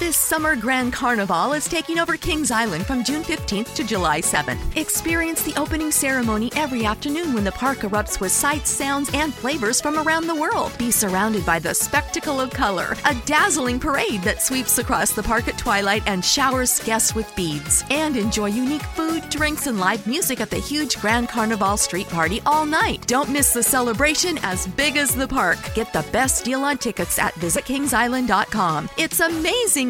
This summer Grand Carnival is taking over Kings Island from June 15th to July 7th. Experience the opening ceremony every afternoon when the park erupts with sights, sounds, and flavors from around the world. Be surrounded by the spectacle of color, a dazzling parade that sweeps across the park at twilight and showers guests with beads. And enjoy unique food, drinks, and live music at the huge Grand Carnival street party all night. Don't miss the celebration as big as the park. Get the best deal on tickets at visitkingsisland.com. It's amazing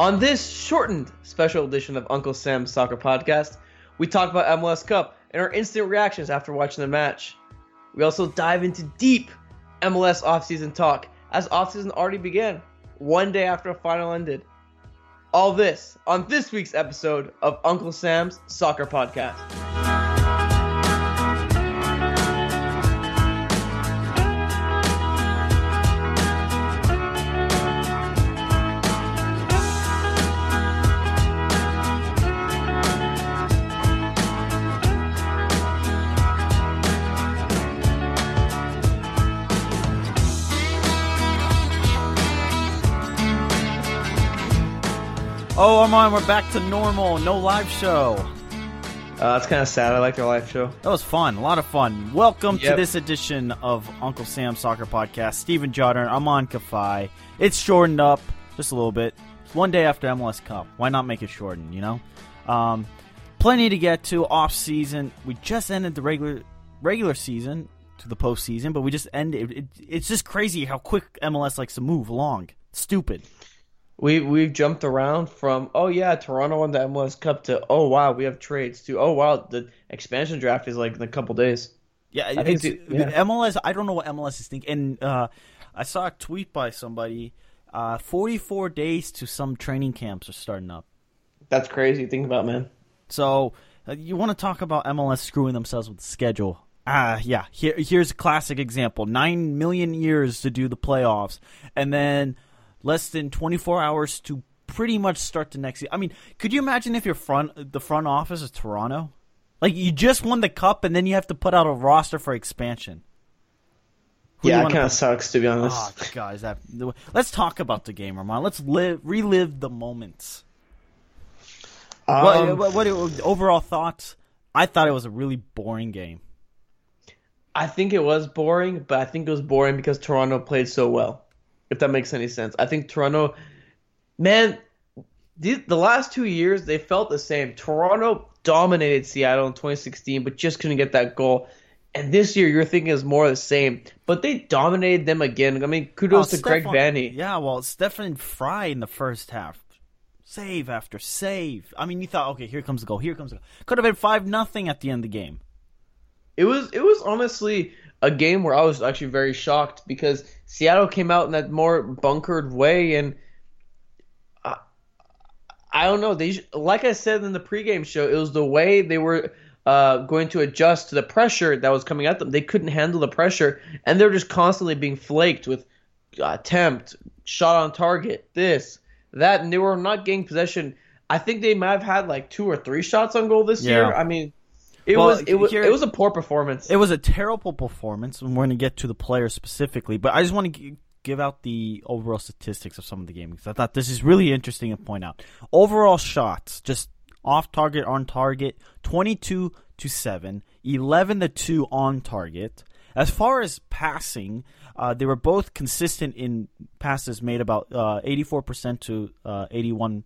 On this shortened special edition of Uncle Sam's Soccer Podcast, we talk about MLS Cup and our instant reactions after watching the match. We also dive into deep MLS offseason talk as offseason already began, one day after a final ended. All this on this week's episode of Uncle Sam's Soccer Podcast. Oh, Armand, we're back to normal. No live show. Uh, that's kind of sad. I like our live show. That was fun. A lot of fun. Welcome Yep. to this edition of Uncle Sam's Soccer Podcast. Stephen Jodder, Armand Kafai. It's shortened up just a little bit. It's one day after MLS Cup. Why not make it shortened, you know? Um, plenty to get to off season. We just ended the regular regular season to the postseason, but we just ended. It, it's just crazy how quick MLS likes to move along. Stupid. We we've jumped around from oh yeah Toronto won the MLS Cup to oh wow we have trades to oh wow the expansion draft is like in a couple days. Yeah, I think the- yeah. MLS. I don't know what MLS is thinking. And uh, I saw a tweet by somebody. Uh, Forty-four days to some training camps are starting up. That's crazy. Think about man. So uh, you want to talk about MLS screwing themselves with the schedule? Ah, yeah. Here, here's a classic example: nine million years to do the playoffs, and then less than 24 hours to pretty much start the next. I mean, could you imagine if your front the front office is Toronto? Like you just won the cup, and then you have to put out a roster for expansion. Who yeah, it kind of sucks to be honest. Oh, guys, that let's talk about the game, Armand. Let's live, relive the moments. Um, what, what, what overall thoughts? I thought it was a really boring game. I think it was boring, but I think it was boring because Toronto played so well. If that makes any sense, I think Toronto, man, the, the last two years they felt the same. Toronto dominated Seattle in 2016, but just couldn't get that goal. And this year, you're thinking is more of the same, but they dominated them again. I mean, kudos Oh, to Greg Stefan- Vanney. Yeah, well, Stefan Frei in the first half, save after save. I mean, you thought, okay, here comes the goal. Here comes the goal. Could have been five nothing at the end of the game. It was it was honestly a game where I was actually very shocked because Seattle came out in that more bunkered way, and I, I don't know. They like I said in the pregame show, it was the way they were uh, going to adjust to the pressure that was coming at them. They couldn't handle the pressure, and they're just constantly being flaked with attempt, shot on target, this, that, and they were not getting possession. I think they might have had like two or three shots on goal this Yeah. year. I mean. It Well, was it was here- it was a poor performance. It was a terrible performance, and we're going to get to the players specifically. But I just want to g- give out the overall statistics of some of the game because I thought this is really interesting to point out. Overall shots, just off target, on target, twenty-two to seven. 11 to 2 on target. As far as passing, uh, they were both consistent in passes made about uh, 84% to uh, 81.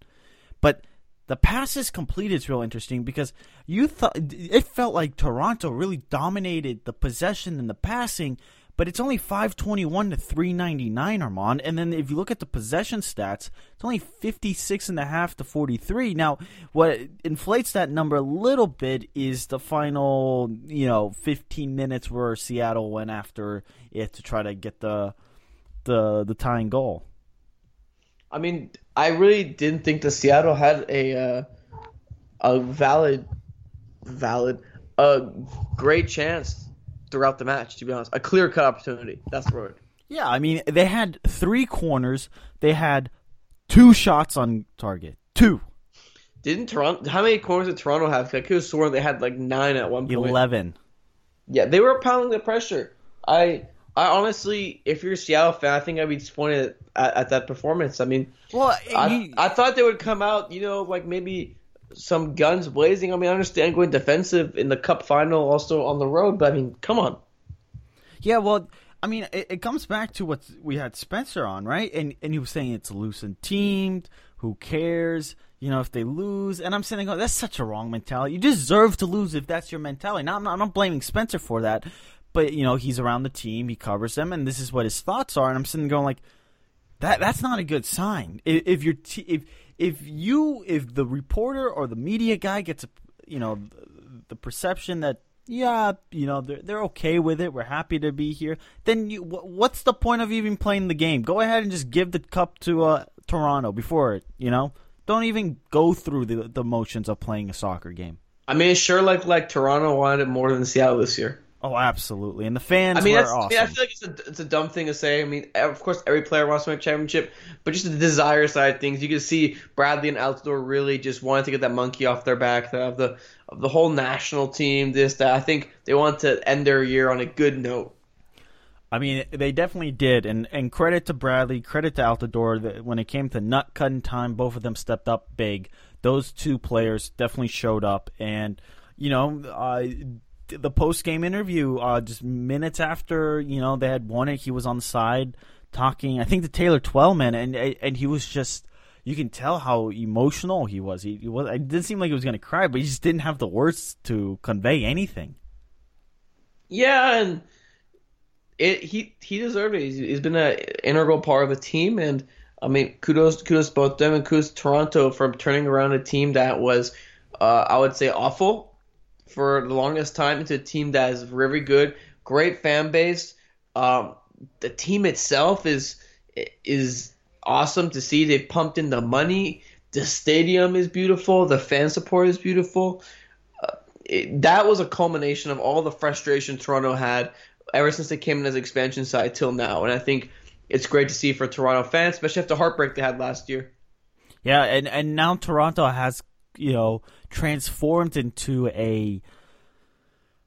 But the passes completed is real interesting because you thought it felt like Toronto really dominated the possession and the passing, but it's only 521 to 399 Armand and then if you look at the possession stats it's only 56 and a half to 43 now what inflates that number a little bit is the final you know 15 minutes where Seattle went after it to try to get the the the tying goal. I mean, I really didn't think that Seattle had a uh, a valid, valid, a great chance throughout the match. To be honest, a clear cut opportunity. That's the word. Yeah, I mean, they had three corners. They had two shots on target. Two. Didn't Toronto? How many corners did Toronto have? I could have sworn they had like nine at one point. Eleven. Yeah, they were pounding the pressure. I, I honestly, if you're a Seattle fan, I think I'd be disappointed at, at that performance. I mean, Well, I, you- I thought they would come out, you know, like maybe some guns blazing. I mean, I understand going defensive in the Cup final, also on the road, but I mean, come on. Yeah, well, I mean, it, it comes back to what we had Spencer on, right? And and he was saying it's loose and teamed. Who cares? You know, if they lose, and I'm sitting there going, that's such a wrong mentality. You deserve to lose if that's your mentality. Now, I'm not, I'm not blaming Spencer for that, but you know, he's around the team, he covers them, and this is what his thoughts are. And I'm sitting going like, that that's not a good sign. If, if you're t- if if you if the reporter or the media guy gets a you know the perception that yeah you know they're they're okay with it, we're happy to be here. Then you wh- what's the point of even playing the game? Go ahead and just give the cup to uh, Toronto before it. You know, don't even go through the the motions of playing a soccer game. I mean, sure like like Toronto wanted it more than Seattle this year. Oh, absolutely, and the fans I mean, were that's, I, awesome. mean, I feel like it's a, it's a dumb thing to say. I mean, of course, every player wants to win a championship, but just the desire side of things, you can see Bradley and Altidore really just wanted to get that monkey off their back of the of the whole national team. This that I think they want to end their year on a good note. I mean, they definitely did, and and credit to Bradley, credit to Altidore. That when it came to nut cutting time, both of them stepped up big. Those two players definitely showed up, and you know, uh, the post game interview, uh, just minutes after you know they had won it, he was on the side talking. I think to Taylor Twellman, and and he was just. You can tell how emotional he was. He, he was. It didn't seem like he was going to cry, but he just didn't have the words to convey anything. Yeah, and it he he deserved it. He's, he's been an integral part of the team, and I mean, kudos kudos both them and kudos to Toronto for turning around a team that was, uh, I would say, awful for the longest time into a team that is very good, great fan base. Um, the team itself is is awesome to see. They pumped in the money. The stadium is beautiful. The fan support is beautiful it, that was a culmination of all the frustration Toronto had ever since they came in as expansion side till now, and I think it's great to see for Toronto fans, especially after heartbreak they had last year. Yeah, and and now Toronto has you know transformed into a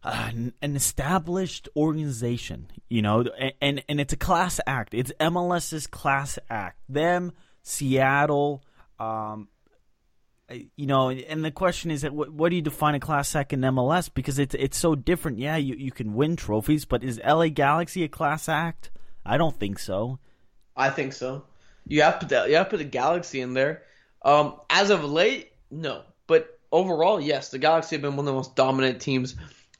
uh, an established organization. You know, and, and it's a class act. It's MLS's class act. Them, Seattle. Um, you know, and the question is, what, what do you define a class act in MLS? Because it's it's so different. Yeah, you you can win trophies, but is LA Galaxy a class act? I don't think so. I think so. You have to put that, you have to put the Galaxy in there. Um, as of late, no, but overall, yes, the Galaxy have been one of the most dominant teams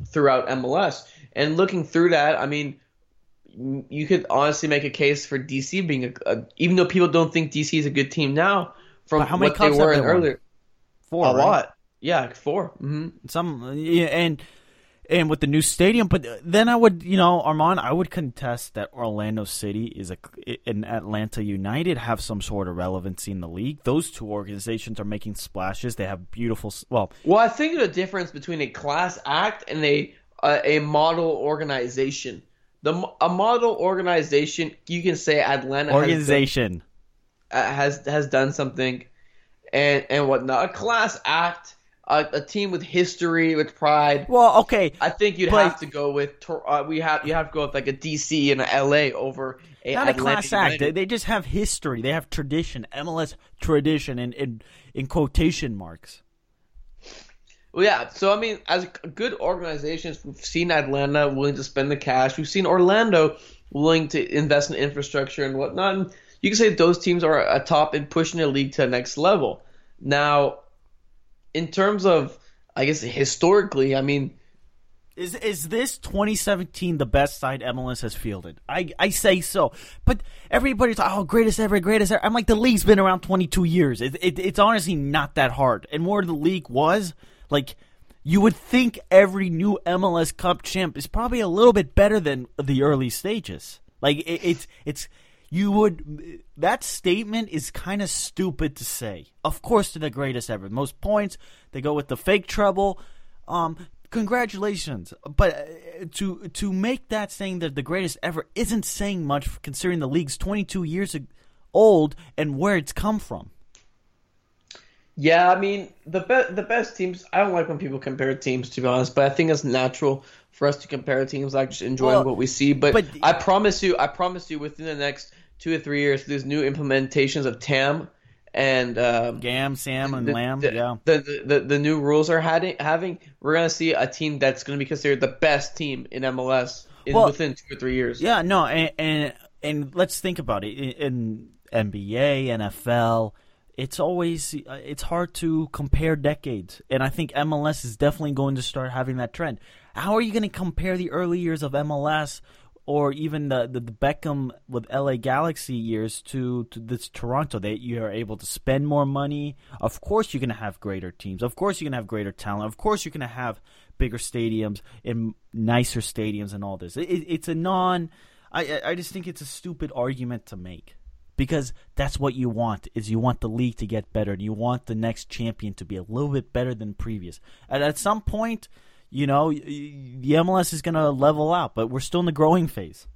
throughout MLS. And looking through that, I mean, you could honestly make a case for DC being a, a even though people don't think DC is a good team now, from But how many what they were have in won? earlier. Four, a right? lot. Yeah, 4 Mm-hmm. some yeah, and and with the new stadium but then i would you know armand i would contest that orlando city is a and atlanta united have some sort of relevancy in the league those two organizations are making splashes they have beautiful well Well, I think the difference between a class act and a a, a model organization. The a model organization, you can say Atlanta organization has uh, has has done something, and and whatnot. A class act, a, a team with history, with pride. well okay I think you'd But- have to go with uh, we have you have to go with like a DC and a LA over a not a Atlanta class act they, they just have history they have tradition mls tradition in in, in quotation marks Well, yeah. So I mean, as good organizations, we've seen Atlanta willing to spend the cash. We've seen Orlando willing to invest in infrastructure and whatnot. And you can say those teams are atop in pushing the league to the next level. Now, in terms of, I guess historically, I mean, is is this 2017 the best side MLS has fielded? I, I say so, but everybody's like, oh greatest ever, greatest ever. I'm like the league's been around 22 years. It, it, it's honestly not that hard. And more the league was like, you would think every new MLS Cup champ is probably a little bit better than the early stages. Like it, it's it's you would that statement is kind of stupid to say. Of course, they're the greatest ever. Most points. They go with the fake treble. Um, congratulations. But uh, to to make that saying that the greatest ever isn't saying much considering the league's 22 years old and where it's come from. Yeah, I mean the be- the best teams. I don't like when people compare teams, to be honest, but I think it's natural for us to compare teams, like just enjoying well, what we see. But, but, I promise you, I promise you, within the next two or three years, there's new implementations of TAM and um, Gam, Sam, and the, Lamb. The, yeah, the, the the new rules are having having. We're gonna see a team that's gonna be considered the best team in MLS in, well, within two or three years. Yeah, no, and and, and let's think about it in, in NBA, NFL. It's always it's hard to compare decades, and I think MLS is definitely going to start having that trend. How are you going to compare the early years of MLS or even the, the, the Beckham with LA Galaxy years to, to this Toronto, that you are able to spend more money. Of course, you're going to have greater teams. Of course, you're going to have greater talent. Of course, you're going to have bigger stadiums and nicer stadiums and all this. It, it's a non. I I just think it's a stupid argument to make because that's what you want is you want the league to get better and you want the next champion to be a little bit better than previous. And at some point you know, the MLS is going to level out, but we're still in the growing phase.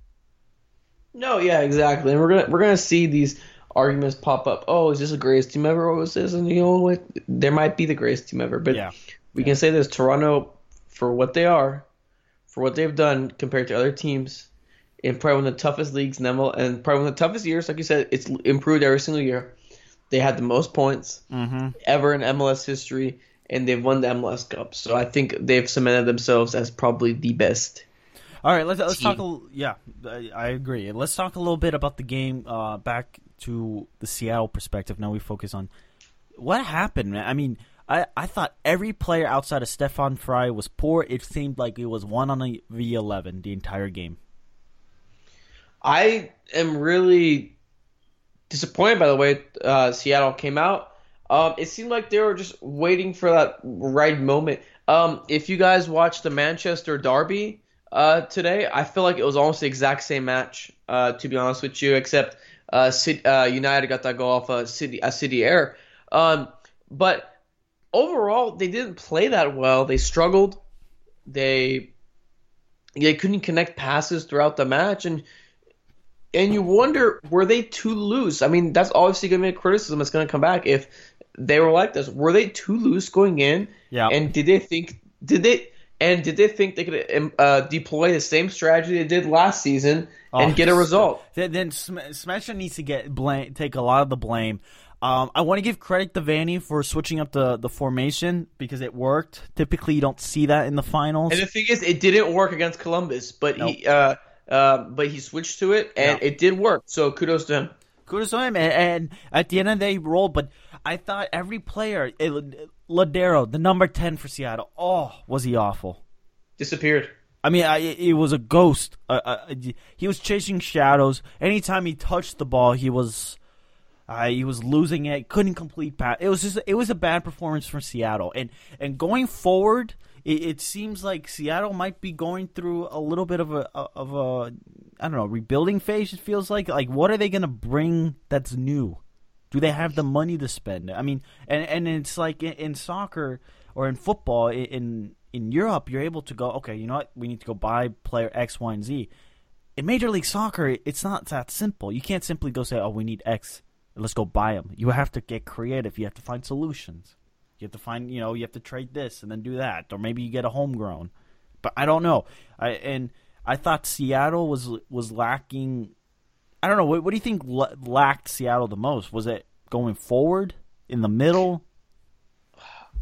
No, yeah, exactly, and we're gonna we're gonna see these arguments pop up. Oh, is this the greatest team ever? What was this? And you know what? There might be the greatest team ever, but yeah. we yeah. can say this: Toronto, for what they are, for what they've done compared to other teams, in probably one of the toughest leagues in ML, and probably one of the toughest years. Like you said, it's improved every single year. They had the most points mm-hmm. ever in MLS history and they've won the MLS Cup. So I think they've cemented themselves as probably the best. All right, let's let's team. talk. A, yeah, I, I, agree. Let's talk a little bit about the game. Uh, back to the Seattle perspective. Now we focus on what happened. Man. I mean, I, I thought every player outside of Stefan Frei was poor. It seemed like it was one on a V eleven the entire game. I am really disappointed by the way uh, Seattle came out. Um, it seemed like they were just waiting for that right moment. Um, if you guys watched the Manchester Derby uh, today, I feel like it was almost the exact same match. Uh, to be honest with you, except uh, City, uh, United got that goal off a City a City Air. Um, but overall, they didn't play that well. They struggled. They they couldn't connect passes throughout the match, and and you wonder were they too loose? I mean, that's obviously going to be a criticism that's going to come back if they were like this. Were they too loose going in? Yeah. And did they think did they and did they think they could um, uh, deploy the same strategy they did last season and oh, get a result? Then, then Schmetzer needs to get blame, take a lot of the blame. Um, I want to give credit to Vanney for switching up the, the formation because it worked. Typically, you don't see that in the finals. And the thing is, it didn't work against Columbus, but nope. he uh, uh, but he switched to it and it did work. So kudos to him. Kudos to him. And, and at the end of the day, he rolled. But I thought every player, it, Lodeiro, the number 10 for Seattle, oh, was he awful. Disappeared. I mean, I, it was a ghost. Uh, uh, he was chasing shadows. Anytime he touched the ball, he was uh, he was losing it. Couldn't complete pass. It was just it was a bad performance from Seattle. And and going forward, it, it, seems like Seattle might be going through a little bit of a of a I don't know rebuilding phase. It feels like like what are they going to bring that's new? Do they have the money to spend? I mean, and and it's like in, in soccer or in football in in Europe, you're able to go, okay, you know what? We need to go buy player X, Y, and Z. In Major League Soccer, it's not that simple. You can't simply go say, oh, we need X, let's go buy them. You have to get creative. You have to find solutions. You have to find, you know, you have to trade this and then do that, or maybe you get a homegrown. But I don't know. I and I thought Seattle was was lacking I don't know. What, what do you think lacked Seattle the most? Was it going forward, in the middle?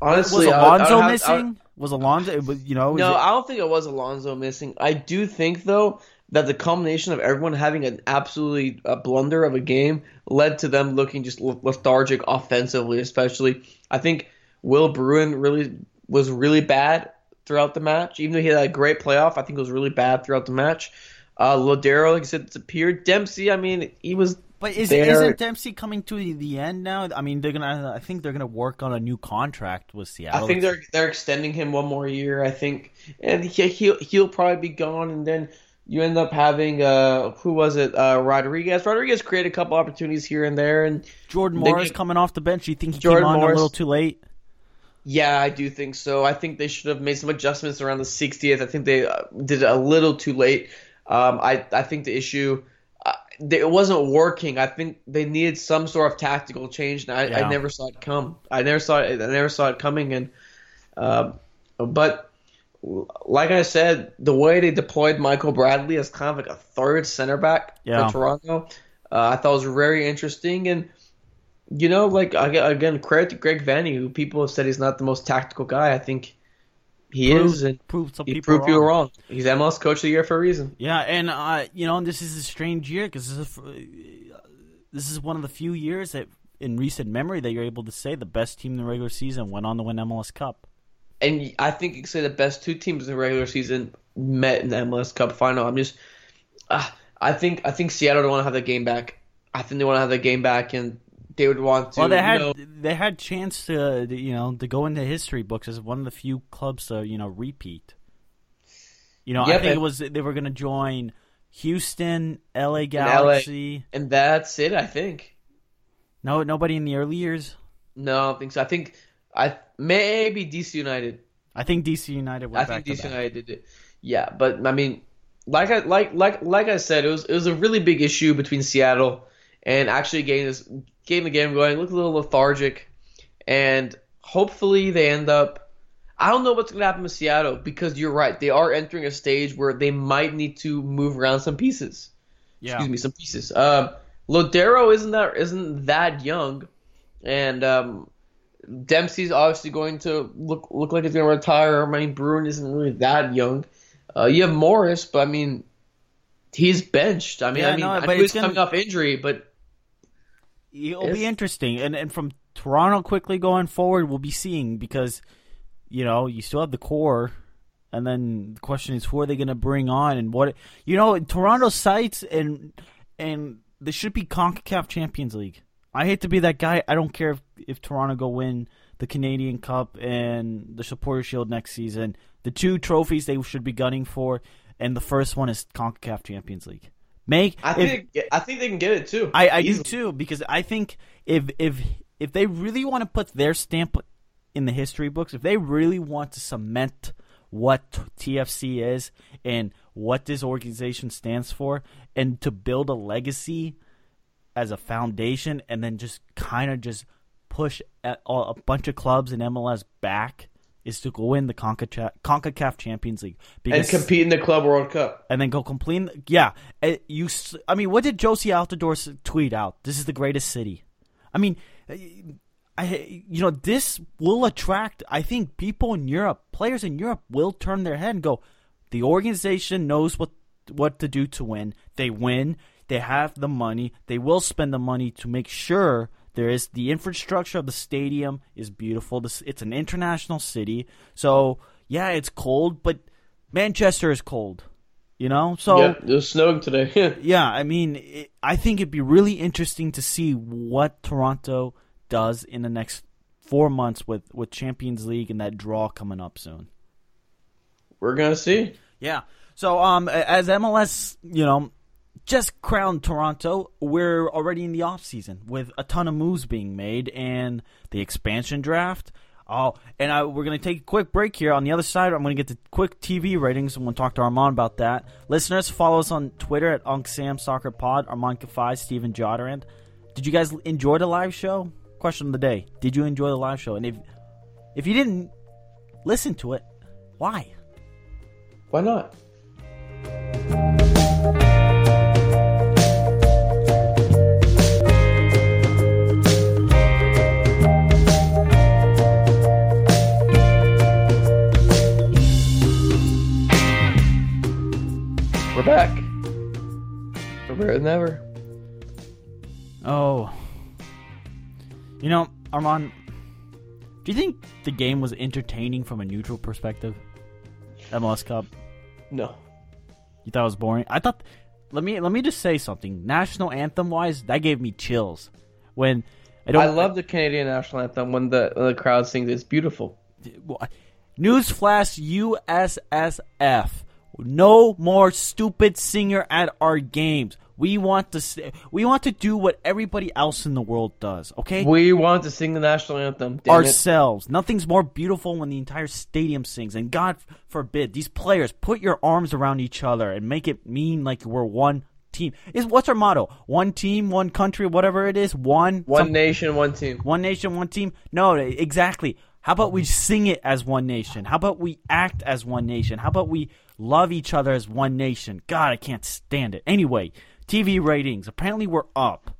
honestly, was I I Alonso have- I missing? Was Alonso? was- You know, No, it- I don't think it was Alonso missing. I do think though that the combination of everyone having an absolutely uh, blunder of a game led to them looking just lethargic offensively, especially. I think Will Bruin really was really bad throughout the match. Even though he had a great playoff, I think it was really bad throughout the match. Uh, Lodeiro, like I said, disappeared. Dempsey, I mean, he was But is, there. isn't Dempsey coming to the, end now? I mean, they're gonna. I think they're gonna work on a new contract with Seattle. I think they're they're extending him one more year. I think, and he he'll he'll probably be gone, and then you end up having uh who was it uh Rodriguez. Rodriguez created a couple opportunities here and there, and Jordan Morris need- coming off the bench. You think he Jordan came on Morris- a little too late? Yeah, I do think so. I think they should have made some adjustments around the 60th. I think they uh, did it a little too late. Um, I I think the issue. Uh, they, it wasn't working. I think they needed some sort of tactical change, and I, Yeah. I never saw it come. I never saw it. I never saw it coming, and um, but like I said, the way they deployed Michael Bradley as kind of like a third center back Yeah. for Toronto, uh, I thought was very interesting. And you know, like again, credit to Greg Vanney, who people have said he's not the most tactical guy. I think he Proved- is, and proved some he people proved wrong. wrong. He's MLS Coach of the Year for a reason. Yeah, and uh, you know, this is a strange year because this is this is one of the few years that in recent memory that you're able to say the best team in the regular season went on to win MLS Cup. And I think you could say the best two teams in the regular season met in the MLS Cup final. I'm just, uh, I think I think Seattle don't want to have the game back. I think they want to have the game back, and they would want to. Well, they had know, they had chance to you know to go into history books as one of the few clubs to you know repeat. You know, I think it was they were going to join Houston, LA Galaxy. and that's it. I think. No, nobody in the early years. No, I don't think so. I think I maybe DC United. I think DC United were I think DC. United did it. Yeah, but I mean, like I like like like I said, it was it was a really big issue between Seattle and actually getting this getting the game going. Look a little lethargic, and hopefully they end up. I don't know what's going to happen with Seattle because you're right. They are entering a stage where they might need to move around some pieces. Yeah. Excuse me, some pieces. Um, Lodeiro isn't that isn't that young, and um, Dempsey's obviously going to look look like he's going to retire. I mean, Bruin isn't really that young. Uh, you have Morris, but I mean, he's benched. I mean, Yeah, I mean, no, I know he's gonna- coming off injury, but It'll If- be interesting, and and from Toronto quickly going forward, we'll be seeing because you know you still have the core, and then the question is who are they going to bring on and what you know Toronto sites and and they should be Concacaf Champions League. I hate to be that guy. I don't care if, if Toronto go win the Canadian Cup and the Supporter Shield next season. The two trophies they should be gunning for, and the first one is Concacaf Champions League. Make I think they, I think they can get it too. I, I do too because I think if if if they really want to put their stamp in the history books, if they really want to cement what TFC is and what this organization stands for, and to build a legacy as a foundation, and then just kind of just push a, a bunch of clubs in MLS back, is to go in the CONCACAF, CONCACAF Champions League and compete in the Club World Cup. and then go complain. Yeah, uh, you. I mean, what did Jozy Altidore s- tweet out? This is the greatest city. I mean, uh, I you know this will attract. I think people in Europe, players in Europe, will turn their head and go. The organization knows what what to do to win. They win. They have the money. They will spend the money to make sure there is the infrastructure of the stadium is beautiful. This it's an international city, so yeah, it's cold, but Manchester is cold. You know, so yeah, it was snowing today. yeah, I mean, it, I think it'd be really interesting to see what Toronto does in the next four months with with Champions League and that draw coming up soon. We're gonna see. Yeah. So, um, as MLS, you know, just crowned Toronto, we're already in the off season with a ton of moves being made and the expansion draft. Oh, and I, we're going to take a quick break here. On the other side, I'm going to get the quick TV ratings. I'm going to talk to Armand about that. Listeners, follow us on Twitter at Unc Sam Soccer Armand Kafai, Steven Jodarand. Did you guys enjoy the live show? Question of the day: Did you enjoy the live show? And if if you didn't listen to it, why? Why not? Better than ever. Oh. You know, Armand, do you think the game was entertaining from a neutral perspective? MLS Cup? No. You thought it was boring? I thought let me let me just say something. National anthem wise, that gave me chills. When I don't I love the Canadian national anthem when the when the crowd sings. It's beautiful. Newsflash USSF. No more stupid singer at our games. We want to st- we want to do what everybody else in the world does, okay? We want to sing the national anthem. Damn it. Ourselves. Nothing's more beautiful when the entire stadium sings. And God forbid, these players put your arms around each other and make it mean like we're one team. Is what's our motto? One team, one country, whatever it is. One One some- nation, one team. one nation, one team. No, exactly. How about we sing it as one nation? How about we act as one nation? How about we love each other as one nation? God, I can't stand it. Anyway, TV ratings. Apparently, we're up.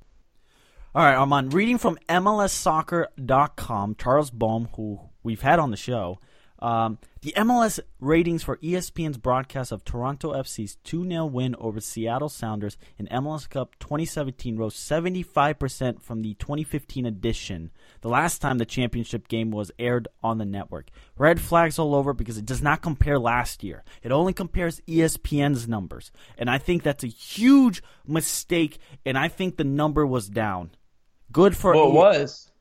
All right, Armand. Reading from MLSsoccer.com, Charles Boehm, who we've had on the show, um, the MLS ratings for ESPN's broadcast of Toronto FC's 2 0 win over Seattle Sounders in MLS Cup 2017 rose 75% from the 2015 edition, the last time the championship game was aired on the network. Red flags all over because it does not compare last year. It only compares ESPN's numbers. And I think that's a huge mistake, and I think the number was down. Good for Well, it was.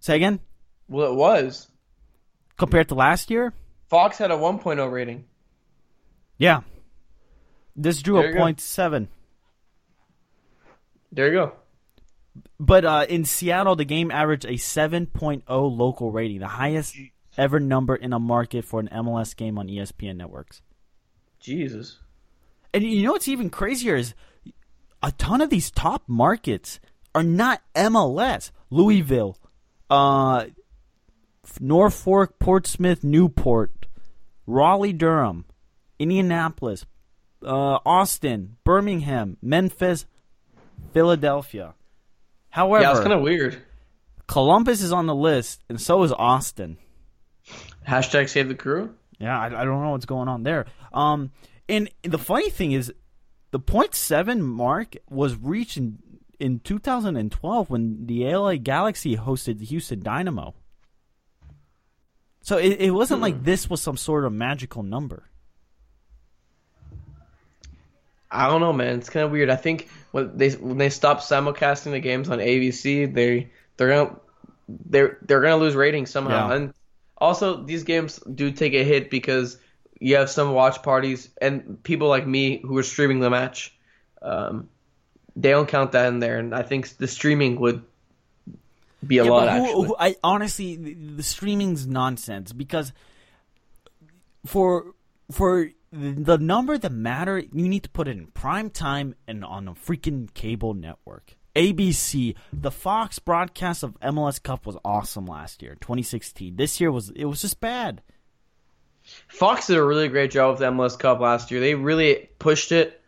Say again? Well, it was. Compared to last year? Fox had a 1.0 rating. Yeah. This drew There a point seven. There you go. But uh, in Seattle, the game averaged a 7.0 local rating, the highest ever number in a market for an MLS game on ESPN networks. Jesus. And you know what's even crazier is a ton of these top markets are not MLS. Louisville, uh, Norfolk, Portsmouth, Newport, Raleigh, Durham, Indianapolis, uh, Austin, Birmingham, Memphis, Philadelphia. However, Yeah, it's kind of weird. Columbus is on the list, and so is Austin. Hashtag save the crew. Yeah, I, I don't know what's going on there. Um, and the funny thing is, the point seven mark was reached in, in 2012 when the LA Galaxy hosted the Houston Dynamo. So it, it wasn't like this was some sort of magical number. I don't know, man. It's kind of weird. I think when they when they stop simulcasting the games on ABC, they they're gonna they're they're gonna lose ratings somehow. Yeah. And also, these games do take a hit because you have some watch parties and people like me who are streaming the match. Um, they don't count that in there, and I think the streaming would be a Yeah, lot. but who- actually, who- I honestly, the, the streaming's nonsense because for for the number that matter, you need to put it in prime time and on a freaking cable network. ABC, the Fox broadcast of MLS Cup was awesome last year, 2016. This year was it was just bad. Fox did a really great job with the MLS Cup last year. They really pushed it,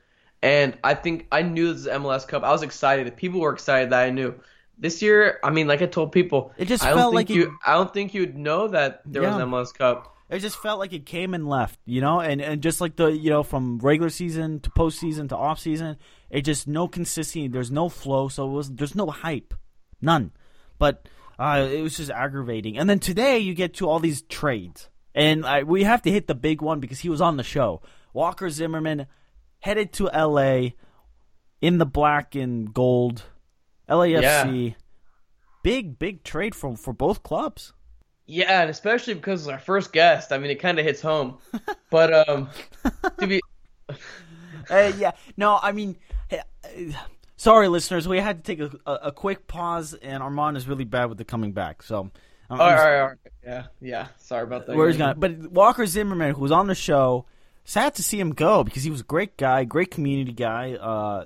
and I think I knew this was MLS Cup. I was excited. People were excited that I knew. This year, I mean, like I told people, It just I don't felt think like you. it- I don't think you'd know that there was an MLS Cup. It just felt like it came and left, you know, and and just like the you know from regular season to postseason to off season, it just no consistency. There's no flow, so it was there's no hype, none. But uh, it was just aggravating. And then today you get to all these trades, and I, we have to hit the big one because he was on the show. Walker Zimmerman headed to L.A. in the black and gold, LAFC. Big big trade for for both clubs. Yeah, and especially because it's our first guest. I mean, it kind of hits home. But um, to be Uh, yeah, no, I mean, uh, sorry, listeners, we had to take a, a, quick pause, and Armand is really bad with the coming back. So, um, all right, all right, all right. Yeah, yeah. Sorry about that. where he's gonna, but Walker Zimmerman, who was on the show, sad to see him go because he was a great guy, great community guy. Uh,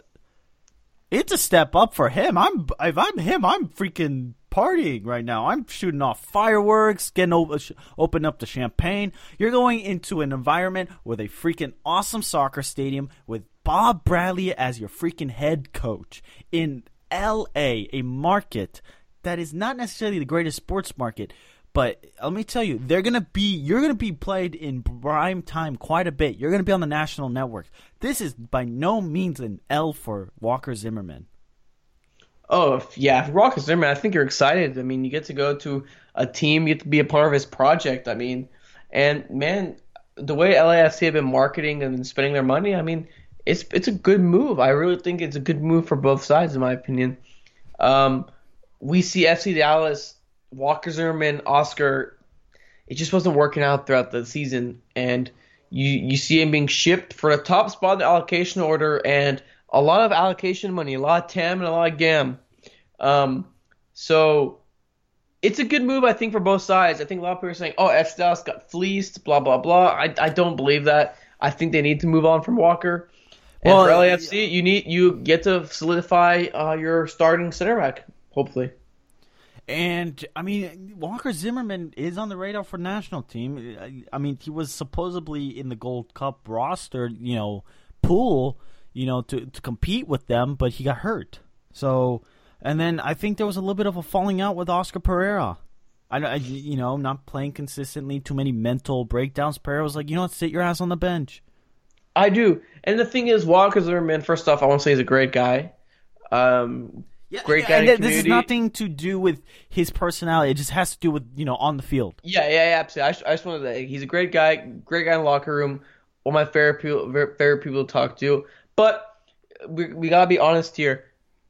it's a step up for him. I'm if I'm him, I'm freaking partying right now. I'm shooting off fireworks, getting over, uh, open up the champagne. You're going into an environment with a freaking awesome soccer stadium with Bob Bradley as your freaking head coach in L.A., a market that is not necessarily the greatest sports market, But let me tell you, they're gonna be you're gonna be played in prime time quite a bit. You're gonna be on the national network. This is by no means an L for Walker Zimmerman. Oh if, yeah, if Walker Zimmerman, I think you're excited. I mean, you get to go to a team, you get to be a part of his project. I mean, and man, the way LAFC have been marketing and spending their money, I mean, it's it's a good move. I really think it's a good move for both sides, in my opinion. Um, we see FC Dallas, Walker Zimmerman, Oscar. It just wasn't working out throughout the season, and you you see him being shipped for the top spot in the allocation order and a lot of allocation money, a lot of TAM and a lot of GAM. Um, so it's a good move, I think, for both sides. I think a lot of people are saying, "Oh, FC Dallas got fleeced," blah blah blah. I I don't believe that. I think they need to move on from Walker. And Well, for LAFC, you need you get to solidify uh, your starting center back, hopefully. And I mean, Walker Zimmerman is on the radar for national team. I- mean, he was supposedly in the Gold Cup roster, you know, pool, you know, to to compete with them, but he got hurt. So, and then I think there was a little bit of a falling out with Oscar Pareja. I, I you know, not playing consistently, too many mental breakdowns. Pareja was like, you know what, sit your ass on the bench. I do. And the thing is, Walker Zimmerman, first off, I want to say he's a great guy. Um, great guy And this is nothing to do with his personality. It just has to do with you know on the field. Yeah, yeah, yeah, absolutely. I just, I just wanted to. He's a great guy, great guy in the locker room. One of my favorite people, favorite people to talk to. But we we gotta be honest here.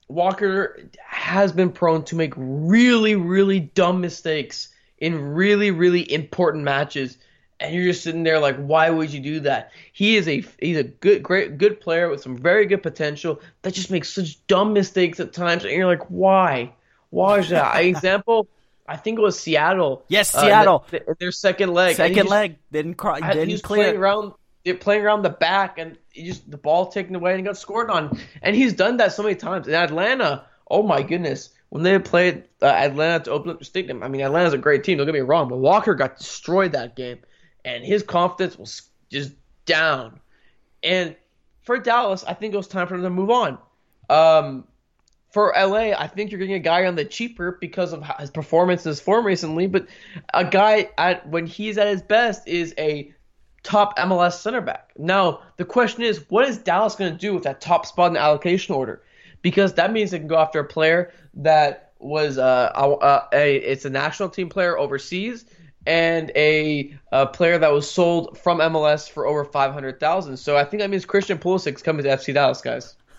Walker has been prone to make really, really dumb mistakes in really, really important matches, and you're just sitting there like, why would you do that? He is a he's a good, great, good player with some very good potential that just makes such dumb mistakes at times, and you're like, why? Why is that? Example, I think it was Seattle. Yes, uh, Seattle. th- their second leg. Second just- leg didn't cry, he didn't was clear. playing around. They're playing around the back, and he just the ball taken away, and he got scored on. And he's done that so many times. In Atlanta, oh my goodness, when they played uh, Atlanta to open up the stadium, I mean, Atlanta's a great team. Don't get me wrong, but Walker got destroyed that game, and his confidence was just down. And for Dallas, I think it was time for them to move on. Um, for LA, I think you're getting a guy on the cheaper because of his performance, his form recently. But a guy at when he's at his best is a top MLS center back. Now the question is, what is Dallas going to do with that top spot in the allocation order? Because that means they can go after a player that was uh, a, a it's a national team player overseas and a, a player that was sold from MLS for over five hundred thousand. So I think that means Christian Pulisic's coming to FC Dallas, guys.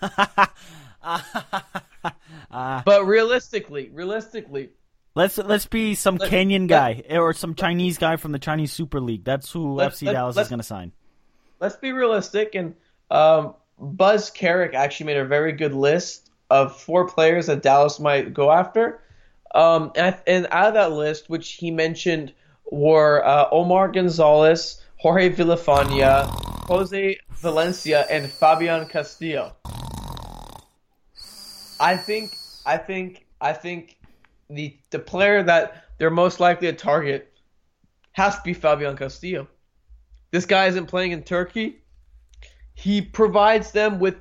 but realistically, realistically, Let's let's be some Let- Kenyan let- guy or some Chinese guy from the Chinese Super League. That's who Let- FC Dallas is going to sign. let's be realistic. And um, Buzz Carrick actually made a very good list of four players that Dallas might go after. Um, and, and out of that list, which he mentioned, were uh, Omar Gonzalez, Jorge Villafaña, Jose Valencia, and Fabian Castillo. I think, I think, I think the the player that they're most likely to target has to be Fabian Castillo. This guy isn't playing in Turkey. He provides them with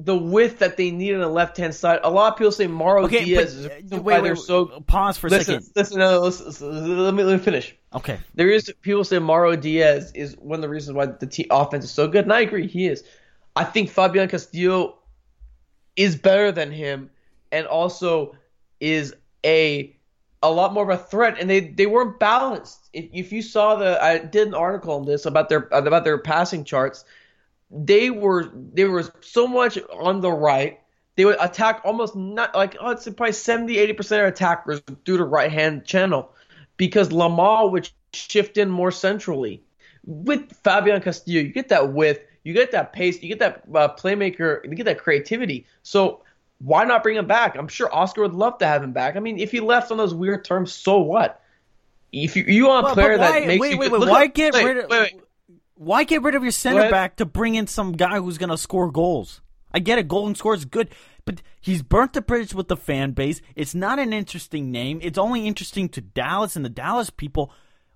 the width that they need on the left hand side. A lot of people say Mauro Okay, Diaz but, is the uh, wait, why wait, they're wait, so. pause for a second. listen, no, listen, listen, let me let me finish. Okay, There is people say Mauro Diaz is one of the reasons why the t- offense is so good, and I agree he is. I think Fabian Castillo is better than him, and also is a a lot more of a threat. And they they weren't balanced. If, if you saw the, I did an article on this about their about their passing charts. They were they were so much on the right. They would attack almost not like oh it's probably 70 80 percent of attackers through the right hand channel because Lamah would shift in more centrally. With Fabian Castillo, you get that width, you get that pace, you get that uh, playmaker, you get that creativity. So why not bring him back? I'm sure Oscar would love to have him back. I mean, if he left on those weird terms, so what? If you, you want a But- player why, that makes wait, you wait, wait, why up- get wait, rid of wait, wait. Why get rid of your center ahead. back to bring in some guy who's going to score goals? I get it, golden score is good, but he's burnt the bridge with the fan base. It's not an interesting name. It's only interesting to Dallas and the Dallas people.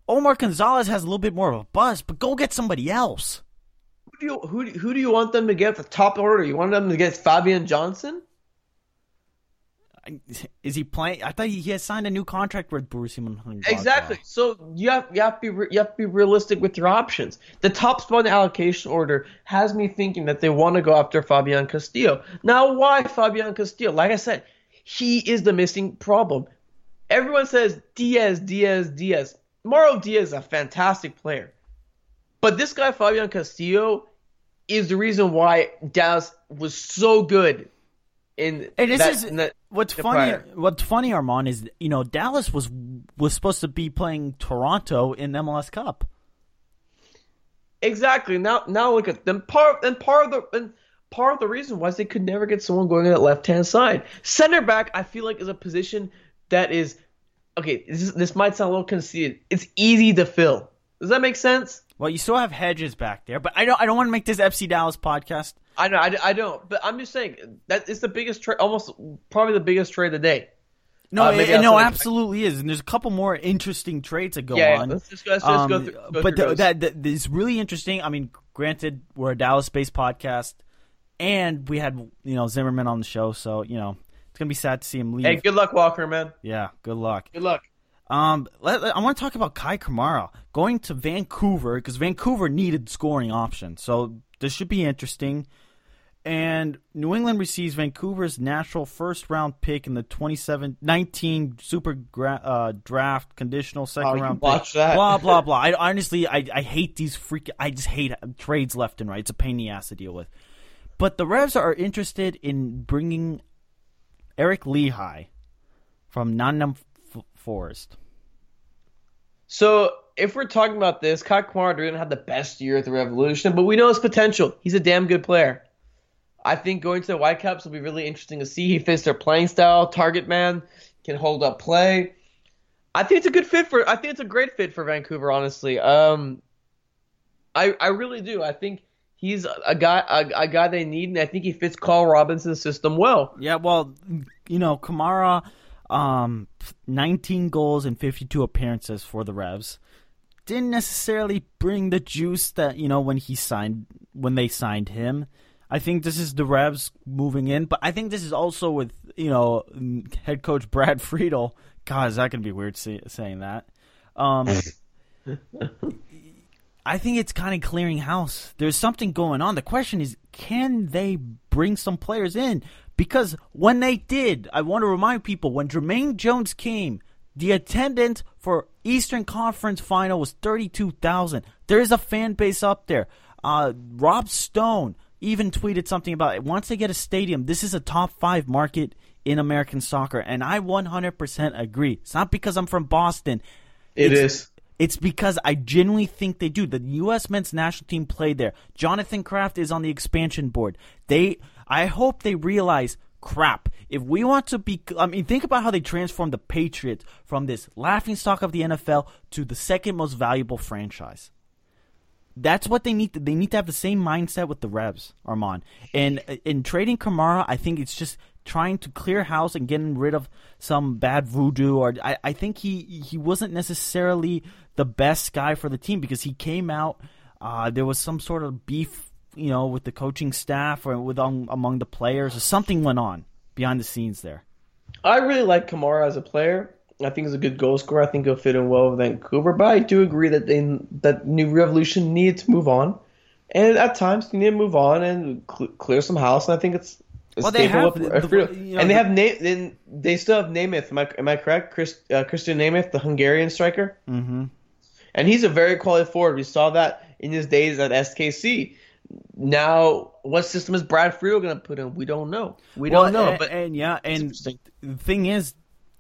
Omar Gonzalez has a little bit more of a buzz, but go get somebody else. Who do you who, who do you want them to get at the top order? You want them to get Fabian Johnson? Is he playing? I thought he, has signed a new contract with Borussia Mönchengladbach. Exactly. So you have you have to be re- you have to be realistic with your options. The top spot in the allocation order has me thinking that they want to go after Fabian Castillo. Now, why Fabian Castillo? Like I said, he is the missing problem. Everyone says Diaz, Diaz, Diaz. Mauro Diaz is a fantastic player, but this guy Fabian Castillo is the reason why Dallas was so good in And this that, is in that- what's funny. prior. What's funny, Armand, is you know Dallas was was supposed to be playing Toronto in MLS Cup. Exactly. Now, now look at them. Part and part of the and part of the reason was they could never get someone going on that left hand side. Center back, I feel like, is a position that is okay. This, is- this might sound a little conceited. It's easy to fill. Does that make sense? Well, you still have Hedges back there, but I don't. I don't want to make this FC Dallas podcast. I know. I, I don't. But I'm just saying that it's the biggest trade, almost probably the biggest trade of the day. No, Uh, it, no, absolutely is, and there's a couple more interesting trades that go Yeah, on. let's just let's just go Um, through- go but that is really interesting. I mean, granted, we're a Dallas-based podcast, and we had you know Zimmerman on the show, so you know it's gonna be sad to see him leave. Hey, good luck, Walker, man. yeah, good luck. Good luck. Um, let, let- I want to talk about Kei Kamara going to Vancouver because Vancouver needed scoring options, so this should be interesting. And New England receives Vancouver's natural first round pick in the 2019 Super gra- uh, Draft conditional second Oh, round watch pick. that. Blah blah blah. I honestly I I hate these freak. I just hate trades left and right. It's a pain in the ass to deal with. But the Revs are interested in bringing Eric Lichaj from Nottingham F- Forest. So if we're talking about this, Kei Kamara didn't have the best year at the Revolution, but we know his potential. He's a damn good player. I think going to the Whitecaps will be really interesting to see. He fits their playing style, target man, can hold up play. I think it's a good fit for. I think it's a great fit for Vancouver. Honestly, um, I I really do. I think he's a guy a, a guy they need, and I think he fits Carl Robinson's system well. Yeah, well, you know, Kamara, um, 19 goals and 52 appearances for the Revs. Didn't necessarily bring the juice that you know when he signed when they signed him. I think this is the Revs moving in, but I think this is also with you know head coach Brad Friedel. God, is that gonna be weird say, saying that? Um, I think it's kind of clearing house. There's something going on. The question is, can they bring some players in? Because when they did, I want to remind people when Jermaine Jones came, the attendance for Eastern Conference Final was 32,000. There is a fan base up there. Uh, Rob Stone even tweeted something about it. Once they get a stadium, this is a top five market in American soccer, and I 100% agree. It's not because I'm from Boston. It It's- is. It's because I genuinely think they do. The U.S. men's national team played there. Jonathan Kraft is on the expansion board. They, I hope they realize, crap. If we want to be, I mean, think about how they transformed the Patriots from this laughing stock of the NFL to the second most valuable franchise. That's what they need. To, they need to have the same mindset with the Revs, Armand. And uh, in trading Kamara, I think it's just trying to clear house and getting rid of some bad voodoo. Or I, I think he he wasn't necessarily the best guy for the team because he came out. Uh, there was some sort of beef, you know, with the coaching staff or with um, among the players, or something went on behind the scenes there. I really like Kamara as a player. I think he's a good goal scorer. I think he'll fit in well with Vancouver. But I do agree that they that New Revolution needed to move on, and at times they need to move on and cl- clear some house. And I think it's a Well, they have of- the- the- you know, and they the- have Na- then they still have Németh. Am I am I correct? Chris, uh, Christian Németh, the Hungarian striker. Mm-hmm. and he's a very quality forward. We saw that in his days at SKC. Now, what system is Brad Friedel going to put in? We don't know. We don't know. and, but and yeah, and the thing is,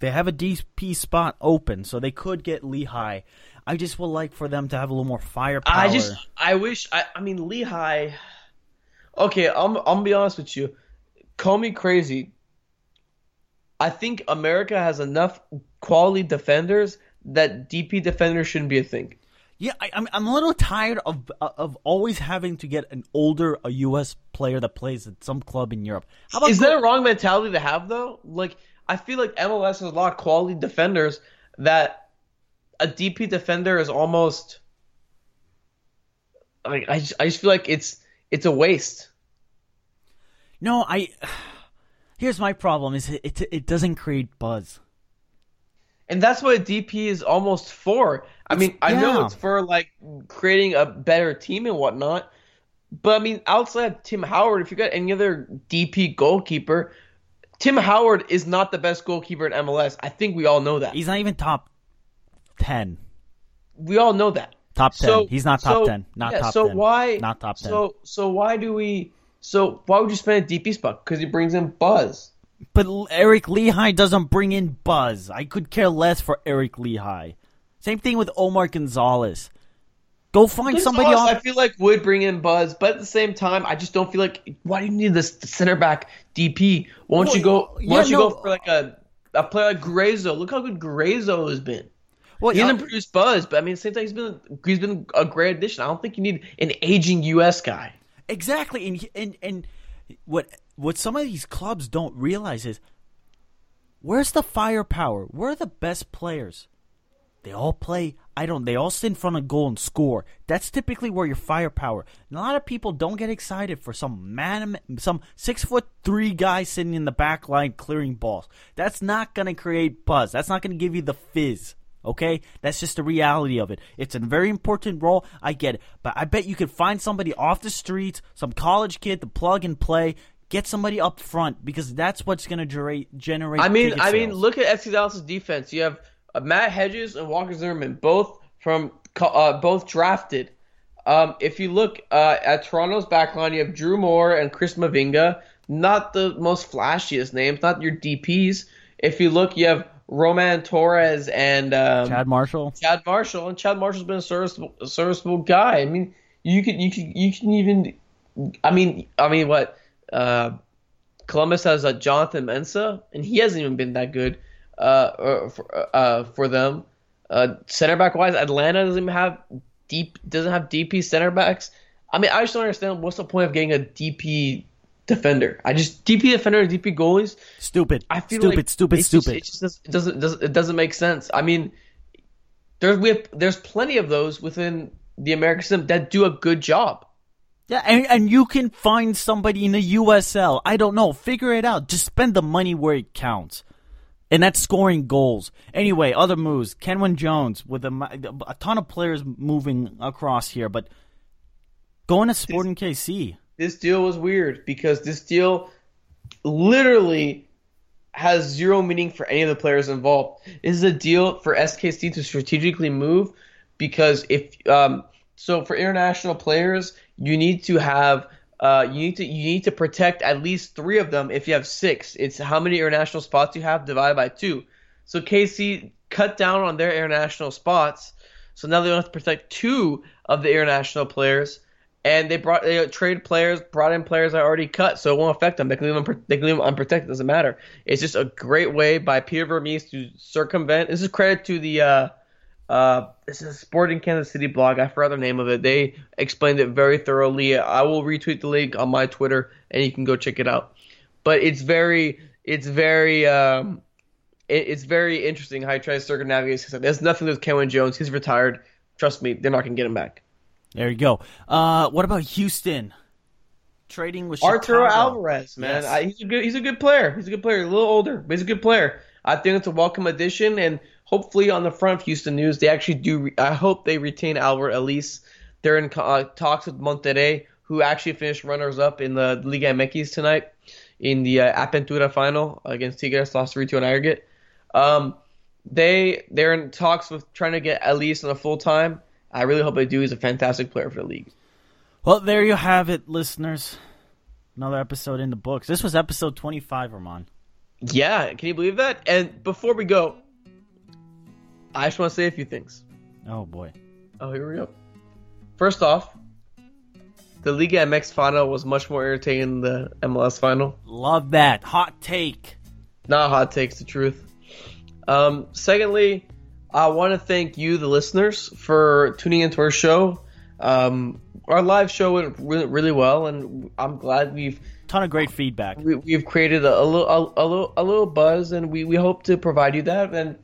they have a DP spot open, so they could get Lichaj. I just would like for them to have a little more firepower. I just, I wish, I, I mean, Lichaj. Okay, I'm, I'm gonna be honest with you. Call me crazy. I think America has enough quality defenders that DP defenders shouldn't be a thing. yeah, I, I'm I'm a little tired of of always having to get an older a U.S. player that plays at some club in Europe. How about Is go- that a wrong mentality to have though? Like I feel like MLS has a lot of quality defenders that a DP defender is almost like I just, I just feel like it's it's a waste. No, I. Here's my problem: is it it, it doesn't create buzz. And that's what a DP is almost for. I mean, I know it's for like creating a better team and whatnot, but I mean, outside of Tim Howard, if you got any other DP goalkeeper, Tim Howard is not the best goalkeeper in MLS. I think we all know that. He's not even top ten. we all know that. Top 10. So- He's not top so, 10. Not yeah, top so 10. why Not top 10. So so why do we? So why would you spend a DP spot? Because he brings in buzz. But Eric Lichaj doesn't bring in buzz. I could care less for Eric Lichaj. Same thing with Omar Gonzalez. Go find somebody else. I feel like would bring in buzz, but at the same time, I just don't feel like why do you need this center back DP? Why don't you go? Why yeah, don't you no. go for like a a player like Grazo? Look how good Grazo has been. Well, He yeah, hasn't produced buzz, but I mean, at the same time, he's been he's been a great addition. I don't think you need an aging U.S. guy. exactly. And and and what what some of these clubs don't realize is where's the firepower? Where are the best players? They all play. I don't. They all sit in front of goal and score. That's typically where your firepower. And a lot of people don't get excited for some man, some six foot three guy sitting in the back line clearing balls. That's not going to create buzz. That's not going to give you the fizz. Okay, that's just the reality of it. It's a very important role. I get it, but I bet you could find somebody off the streets, some college kid to plug and play. Get somebody up front because that's what's going to generate generate. I mean, I mean, look at FC Dallas's defense. You have uh, Matt Hedges and Walker Zimmerman, both from uh, both drafted. Um, if you look uh, at Toronto's backline, you have Drew Moor and Chris Mavinga. Not the most flashiest names, not your DPS. If you look, you have Roman Torres and um, Chad Marshall. Chad Marshall, and Chad Marshall's been a serviceable, a serviceable guy. I mean, you could, you could, you can even, I mean, I mean, what? Uh, Columbus has uh, Jonathan Mensah, and he hasn't even been that good uh, uh, for, uh, for them. Uh, center back wise, Atlanta doesn't even have deep, doesn't have DP center backs. I mean, I just don't understand what's the point of getting a DP defender. I just DP defender and DP goalies. Stupid. I feel stupid, like stupid, it's just- stupid. it just doesn't, it doesn't, doesn't it doesn't make sense. I mean, there's we have, there's plenty of those within the American system that do a good job. Yeah, and, and you can find somebody in the USL. I don't know. Figure it out. Just spend the money where it counts. And that's scoring goals. Anyway, other moves. Kenwyne Jones with a, a ton of players moving across here, but going to Sporting KC. This deal was weird because this deal literally has zero meaning for any of the players involved. This is a deal for SKC to strategically move because if um, so for international players, you need to have uh, you need to you need to protect at least three of them. If you have six, it's how many international spots you have divided by two. So KC cut down on their international spots, so now they don't have to protect two of the international players. And they brought they trade players, brought in players that already cut, so it won't affect them. They can leave them they can leave them unprotected. Doesn't matter. It's just a great way by Peter Vermes to circumvent. This is credit to the uh, uh, this is a Sporting Kansas City blog. I forgot the name of it. They explained it very thoroughly. I will retweet the link on my Twitter, and you can go check it out. But it's very, it's very, um, it, it's very interesting how he tries to circumnavigate. There's nothing with Kenwyne Jones. He's retired. Trust me, they're not gonna get him back. There you go. Uh, what about Houston? Trading with Arturo Chicago. Alvarez, man, Yes. I, he's a good, he's a good player. He's a good player. A little older, but he's a good player. I think it's a welcome addition, and hopefully on the front of Houston news, they actually do. Re- I hope they retain Alberth Elis. They're in uh, talks with Monterrey, who actually finished runners up in the Liga MX tonight in the uh, Apertura final against Tigres, lost three two in aggregate. Um, they they're in talks with trying to get Elise on a full time. I really hope they do. He's a fantastic player for the league. Well, there you have it, listeners. Another episode in the books. This was episode 25, Ramon. Yeah, can you believe that? And before we go, I just want to say a few things. Oh, boy. Oh, here we go. First off, the Liga MX final was much more entertaining than the MLS final. Love that. Hot take. Not hot takes the truth. Um, secondly, I want to thank you, the listeners, for tuning into our show. Um, our live show went really, really well, and I'm glad we've Ton of great feedback. we, we've created a, a little a, a little a little buzz, and we, we hope to provide you that. And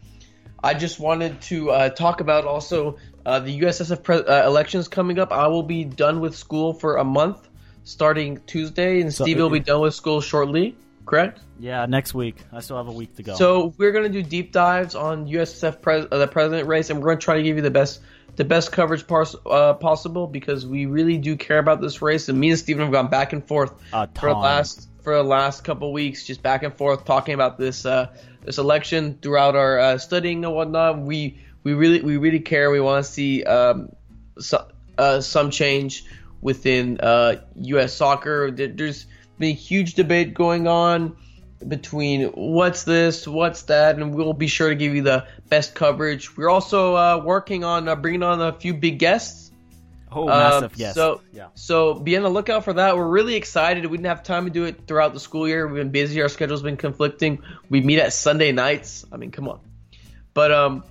I just wanted to uh, talk about also uh, the USSF pre- uh, elections coming up. I will be done with school for a month, starting Tuesday, and So Steve will be done with school shortly. correct? Yeah, next week. I still have a week to go. So we're gonna do deep dives on USF pres- uh, the president race, and we're gonna try to give you the best the best coverage pars- uh, possible because we really do care about this race. And me and Steven have gone back and forth for the last for the last couple weeks, just back and forth talking about this uh, this election throughout our uh, studying and whatnot. We we really we really care. We want to see um, so, uh, some change within uh, U.S. soccer. There- There's been a huge debate going on between what's this, what's that, and we'll be sure to give you the best coverage. We're also uh, working on uh, bringing on a few big guests. Oh, Uh, massive yes. So, yeah. so be on the lookout for that. We're really excited. We didn't have time to do it throughout the school year. We've been busy. Our schedule's been conflicting. We meet at Sunday nights. I mean, come on. But um,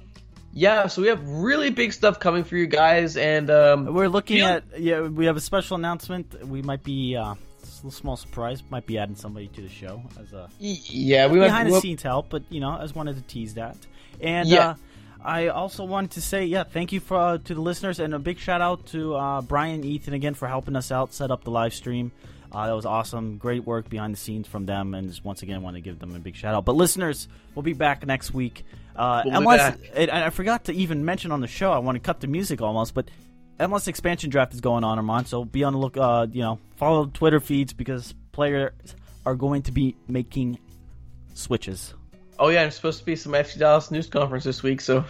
yeah. So we have really big stuff coming for you guys, and um, We're looking Yeah. at yeah. We have a special announcement. We might be uh, a little small surprise. Might be adding somebody to the show as a yeah, we might behind the we'll- scenes help. But you know, I just wanted to tease that. And Yeah. uh, I also wanted to say yeah, thank you for uh, to the listeners and a big shout out to uh, Brian Ethan again for helping us out set up the live stream. Uh, that was awesome. Great work behind the scenes from them, and just once again want to give them a big shout out. But listeners, we'll be back next week. Uh, We'll unless back. and and I forgot to even mention on the show, I want to cut the music almost, but MLS expansion draft is going on, Armand. So be on the look. Uh, you know, follow Twitter feeds because players are going to be making switches. Oh yeah, there's supposed to be some FC Dallas news conference this week, so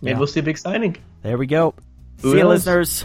maybe Yeah. we'll see a big signing. There we go. Who See you, listeners.